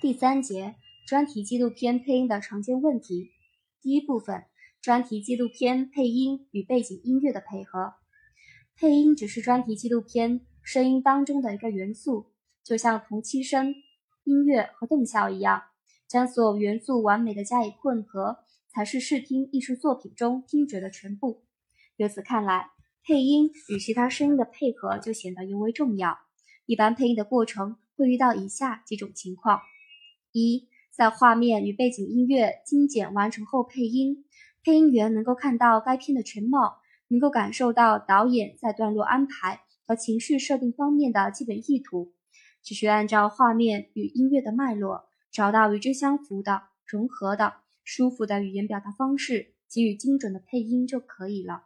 第三节专题纪录片配音的常见问题。第一部分，专题纪录片配音与背景音乐的配合。配音只是专题纪录片声音当中的一个元素，就像同期声、音乐和动效一样，将所有元素完美的加以混合，才是视听艺术作品中听觉的全部。由此看来，配音与其他声音的配合就显得尤为重要。一般配音的过程会遇到以下几种情况。一，在画面与背景音乐精简完成后配音，配音员能够看到该片的全貌，能够感受到导演在段落安排和情绪设定方面的基本意图，只需按照画面与音乐的脉络，找到与之相符的、融合的、舒服的语言表达方式，给予精准的配音就可以了。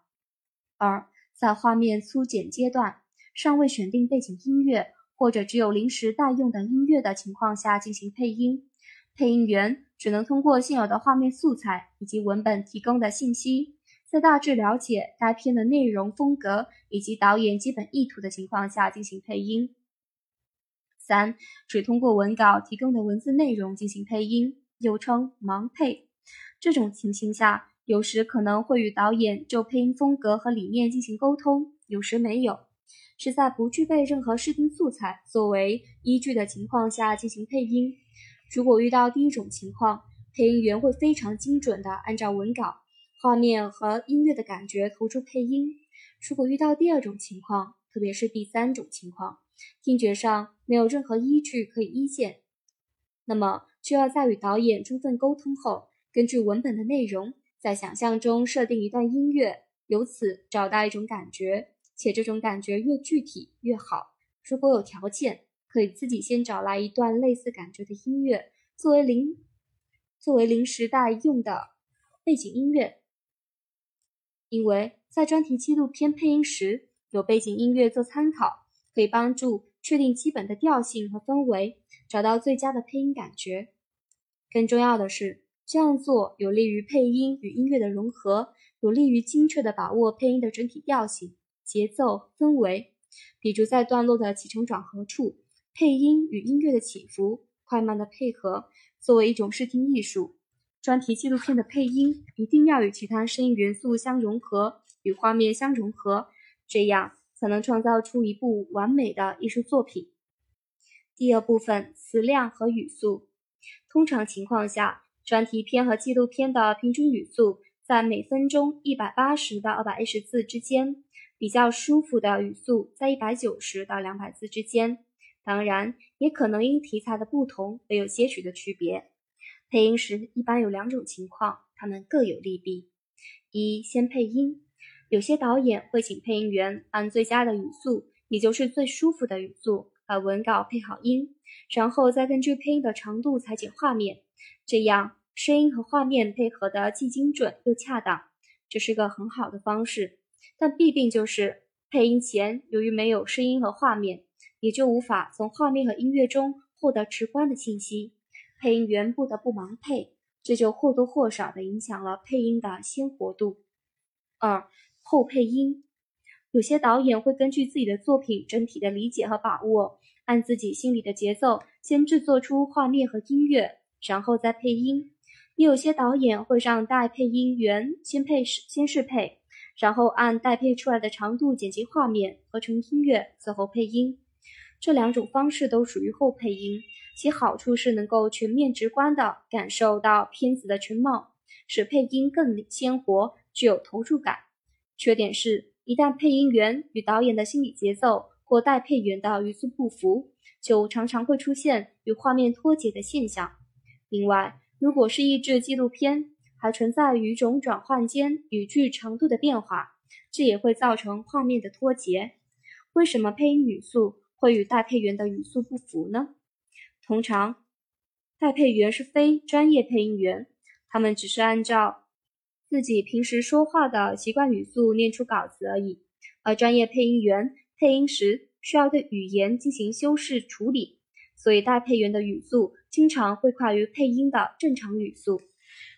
二，在画面粗剪阶段，尚未选定背景音乐。或者只有临时待用的音乐的情况下进行配音，配音员只能通过现有的画面素材以及文本提供的信息，在大致了解该片的内容风格以及导演基本意图的情况下进行配音。三、只通过文稿提供的文字内容进行配音，又称盲配。这种情形下，有时可能会与导演就配音风格和理念进行沟通，有时没有。是在不具备任何视听素材作为依据的情况下进行配音。如果遇到第一种情况，配音员会非常精准地按照文稿、画面和音乐的感觉投出配音。如果遇到第二种情况，特别是第三种情况，听觉上没有任何依据可以依见，那么就要在与导演充分沟通后，根据文本的内容，在想象中设定一段音乐，由此找到一种感觉。且这种感觉越具体越好。如果有条件，可以自己先找来一段类似感觉的音乐，作为临作为临时代用的背景音乐。因为在专题纪录片配音时，有背景音乐做参考，可以帮助确定基本的调性和氛围，找到最佳的配音感觉。更重要的是，这样做有利于配音与音乐的融合，有利于精确地把握配音的整体调性。节奏氛围，比如在段落的起承转合处，配音与音乐的起伏快慢的配合，作为一种视听艺术。专题纪录片的配音一定要与其他声音元素相融合，与画面相融合，这样才能创造出一部完美的艺术作品。第二部分词量和语速，通常情况下，专题片和纪录片的平均语速在每分钟一百八十到二百一十字之间。比较舒服的语速在一百九十到两百字之间，当然也可能因题材的不同而有些许的区别。配音时一般有两种情况，它们各有利弊。一、先配音，有些导演会请配音员按最佳的语速，也就是最舒服的语速，把文稿配好音，然后再根据配音的长度裁剪画面，这样声音和画面配合的既精准又恰当，这是个很好的方式。但弊病就是配音前由于没有声音和画面，也就无法从画面和音乐中获得直观的信息，配音员不得不盲配，这就或多或少地影响了配音的鲜活度。二后配音，有些导演会根据自己的作品整体的理解和把握，按自己心里的节奏先制作出画面和音乐，然后再配音；也有些导演会让带配音员先配先试配。然后按待配出来的长度剪辑画面，合成音乐，最后配音。这两种方式都属于后配音，其好处是能够全面直观地感受到片子的全貌，使配音更鲜活，具有投入感。缺点是，一旦配音员与导演的心理节奏或待配员的语速不符，就常常会出现与画面脱节的现象。另外，如果是译制纪录片，还存在语种转换间语句长度的变化，这也会造成画面的脱节。为什么配音语速会与代配员的语速不符呢？通常，代配员是非专业配音员，他们只是按照自己平时说话的习惯语速念出稿子而已。而专业配音员配音时需要对语言进行修饰处理，所以代配员的语速经常会快于配音的正常语速。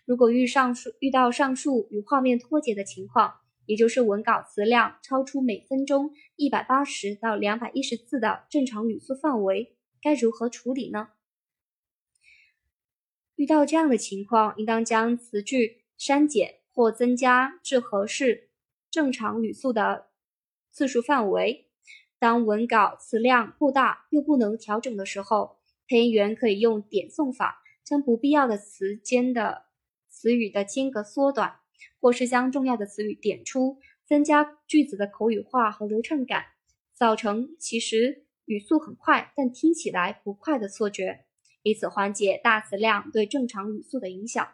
如果遇上述遇到上述与画面脱节的情况，也就是文稿词量超出每分钟一百八十到两百一十字的正常语速范围，该如何处理呢？遇到这样的情况，应当将词句删减或增加至合适正常语速的字数范围。当文稿词量过大又不能调整的时候，配音员可以用点送法，将不必要的词间的词语的间隔缩短。或是将重要的词语点出，增加句子的口语化和流畅感，造成其实语速很快但听起来不快的错觉，以此缓解大词量对正常语速的影响。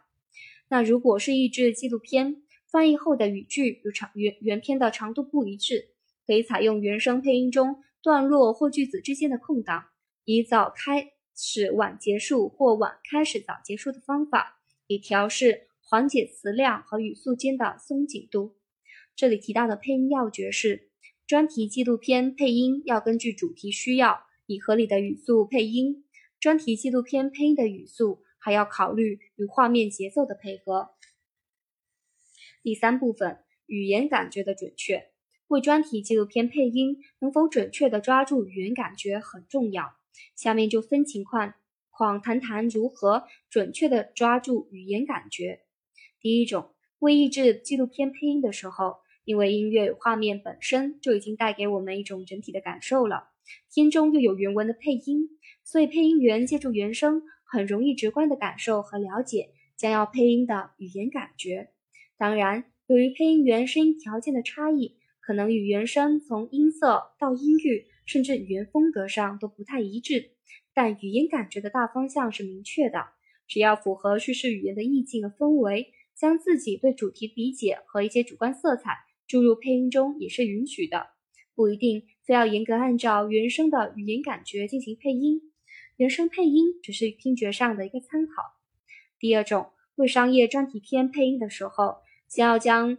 那如果是译制纪录片，翻译后的语句与长原原片的长度不一致，可以采用原声配音中段落或句子之间的空档，以早开始晚结束或晚开始早结束的方法，以调试。缓解词量和语速间的松紧度。这里提到的配音要诀是：专题纪录片配音要根据主题需要，以合理的语速配音。专题纪录片配音的语速还要考虑与画面节奏的配合。第三部分，语言感觉的准确。为专题纪录片配音，能否准确地抓住语言感觉很重要。下面就分情况况谈谈如何准确地抓住语言感觉。第一种，为译制纪录片配音的时候，因为音乐画面本身就已经带给我们一种整体的感受了，片中又有原文的配音，所以配音员借助原声，很容易直观的感受和了解将要配音的语言感觉。当然，由于配音员声音条件的差异，可能与原声从音色到音域，甚至语言风格上都不太一致，但语言感觉的大方向是明确的，只要符合叙事语言的意境和氛围。将自己对主题理解和一些主观色彩注入配音中也是允许的，不一定非要严格按照原声的语言感觉进行配音，原声配音只是听觉上的一个参考。第二种，为商业专题片配音的时候，先要将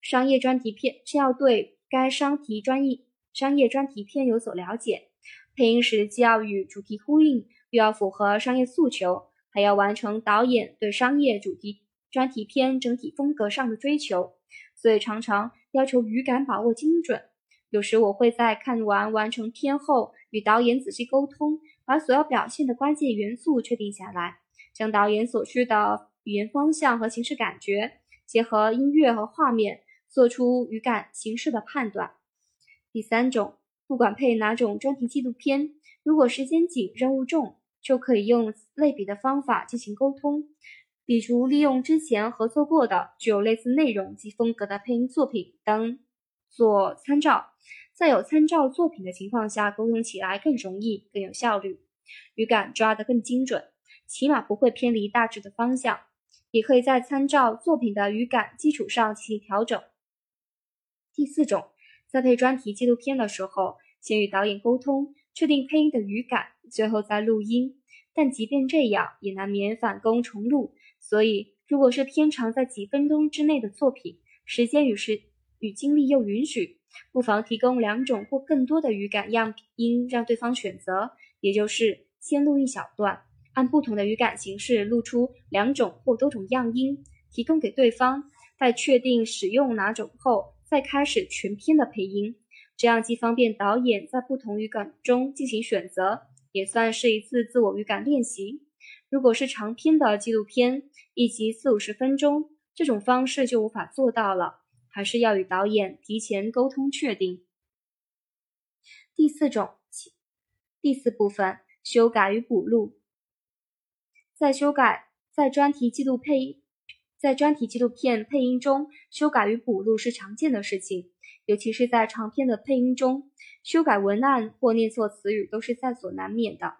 商业专题片先要对该商题专业商业专题片有所了解，配音时既要与主题呼应，又要符合商业诉求，还要完成导演对商业主题。专题片整体风格上的追求，所以常常要求语感把握精准。有时我会在看完完成片后，与导演仔细沟通，把所要表现的关键元素确定下来，将导演所需的语言方向和形式感觉，结合音乐和画面，做出语感形式的判断。第三种，不管配哪种专题纪录片，如果时间紧、任务重，就可以用类比的方法进行沟通。比如利用之前合作过的具有类似内容及风格的配音作品当做参照，在有参照作品的情况下，沟通起来更容易、更有效率，语感抓得更精准，起码不会偏离大致的方向。也可以在参照作品的语感基础上进行调整。第四种，在配专题纪录片的时候，先与导演沟通，确定配音的语感，最后再录音。但即便这样，也难免返工重录。所以，如果是片长在几分钟之内的作品，时间与时与精力又允许，不妨提供两种或更多的语感样音让对方选择，也就是先录一小段，按不同的语感形式录出两种或多种样音，提供给对方，待确定使用哪种后，再开始全片的配音。这样既方便导演在不同语感中进行选择，也算是一次自我语感练习。如果是长篇的纪录片，一集四五十分钟，这种方式就无法做到了，还是要与导演提前沟通确定。第四种，第四部分修改与补录，在修改在专题纪录配音在专题纪录片配音中，修改与补录是常见的事情，尤其是在长篇的配音中，修改文案或念错词语都是在所难免的。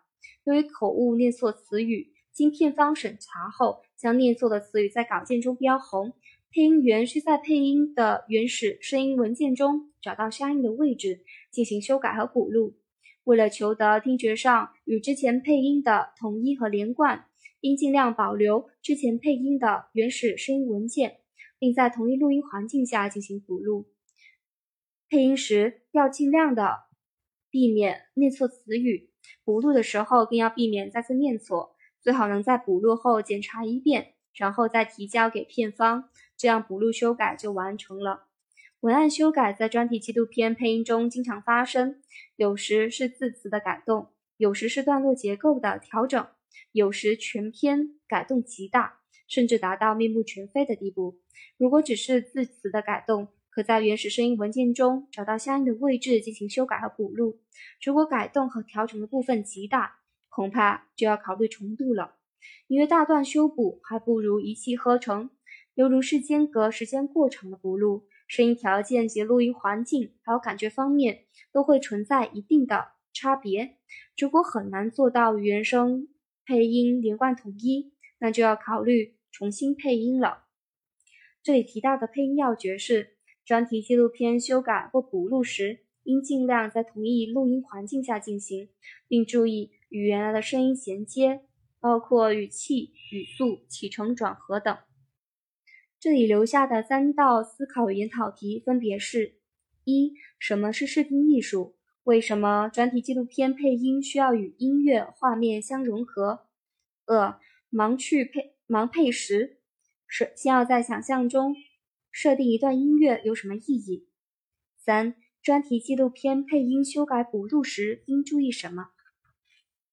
由于口误、念错词语。经片方审查后，将念错的词语在稿件中标红。配音员需在配音的原始声音文件中找到相应的位置进行修改和补录。为了求得听觉上与之前配音的统一和连贯，应尽量保留之前配音的原始声音文件，并在同一录音环境下进行补录。配音时要尽量的避免念错词语，补录的时候更要避免再次念错。最好能在补录后检查一遍，然后再提交给片方，这样补录修改就完成了。文案修改在专题纪录片配音中经常发生，有时是字词的改动，有时是段落结构的调整，有时全篇改动极大，甚至达到面目全非的地步。如果只是字词的改动，可在原始声音文件中找到相应的位置进行修改和补录。如果改动和调整的部分极大，恐怕就要考虑重录了。因为大段修补还不如一气呵成。犹如是间隔时间过长的补录，声音条件及录音环境还有感觉方面都会存在一定的差别。如果很难做到原声配音连贯统一，那就要考虑重新配音了。这里提到的配音要诀是：专题纪录片修改或补录时，应尽量在同一录音环境下进行，并注意与原来的声音衔接，包括语气、语速、起承转合等。这里留下的三道思考研讨题分别是：一、什么是视听艺术？为什么专题纪录片配音需要与音乐画面相融合？二、盲去配盲配时，是先要在想象中设定一段音乐有什么意义？三、专题纪录片配音修改补录时应注意什么？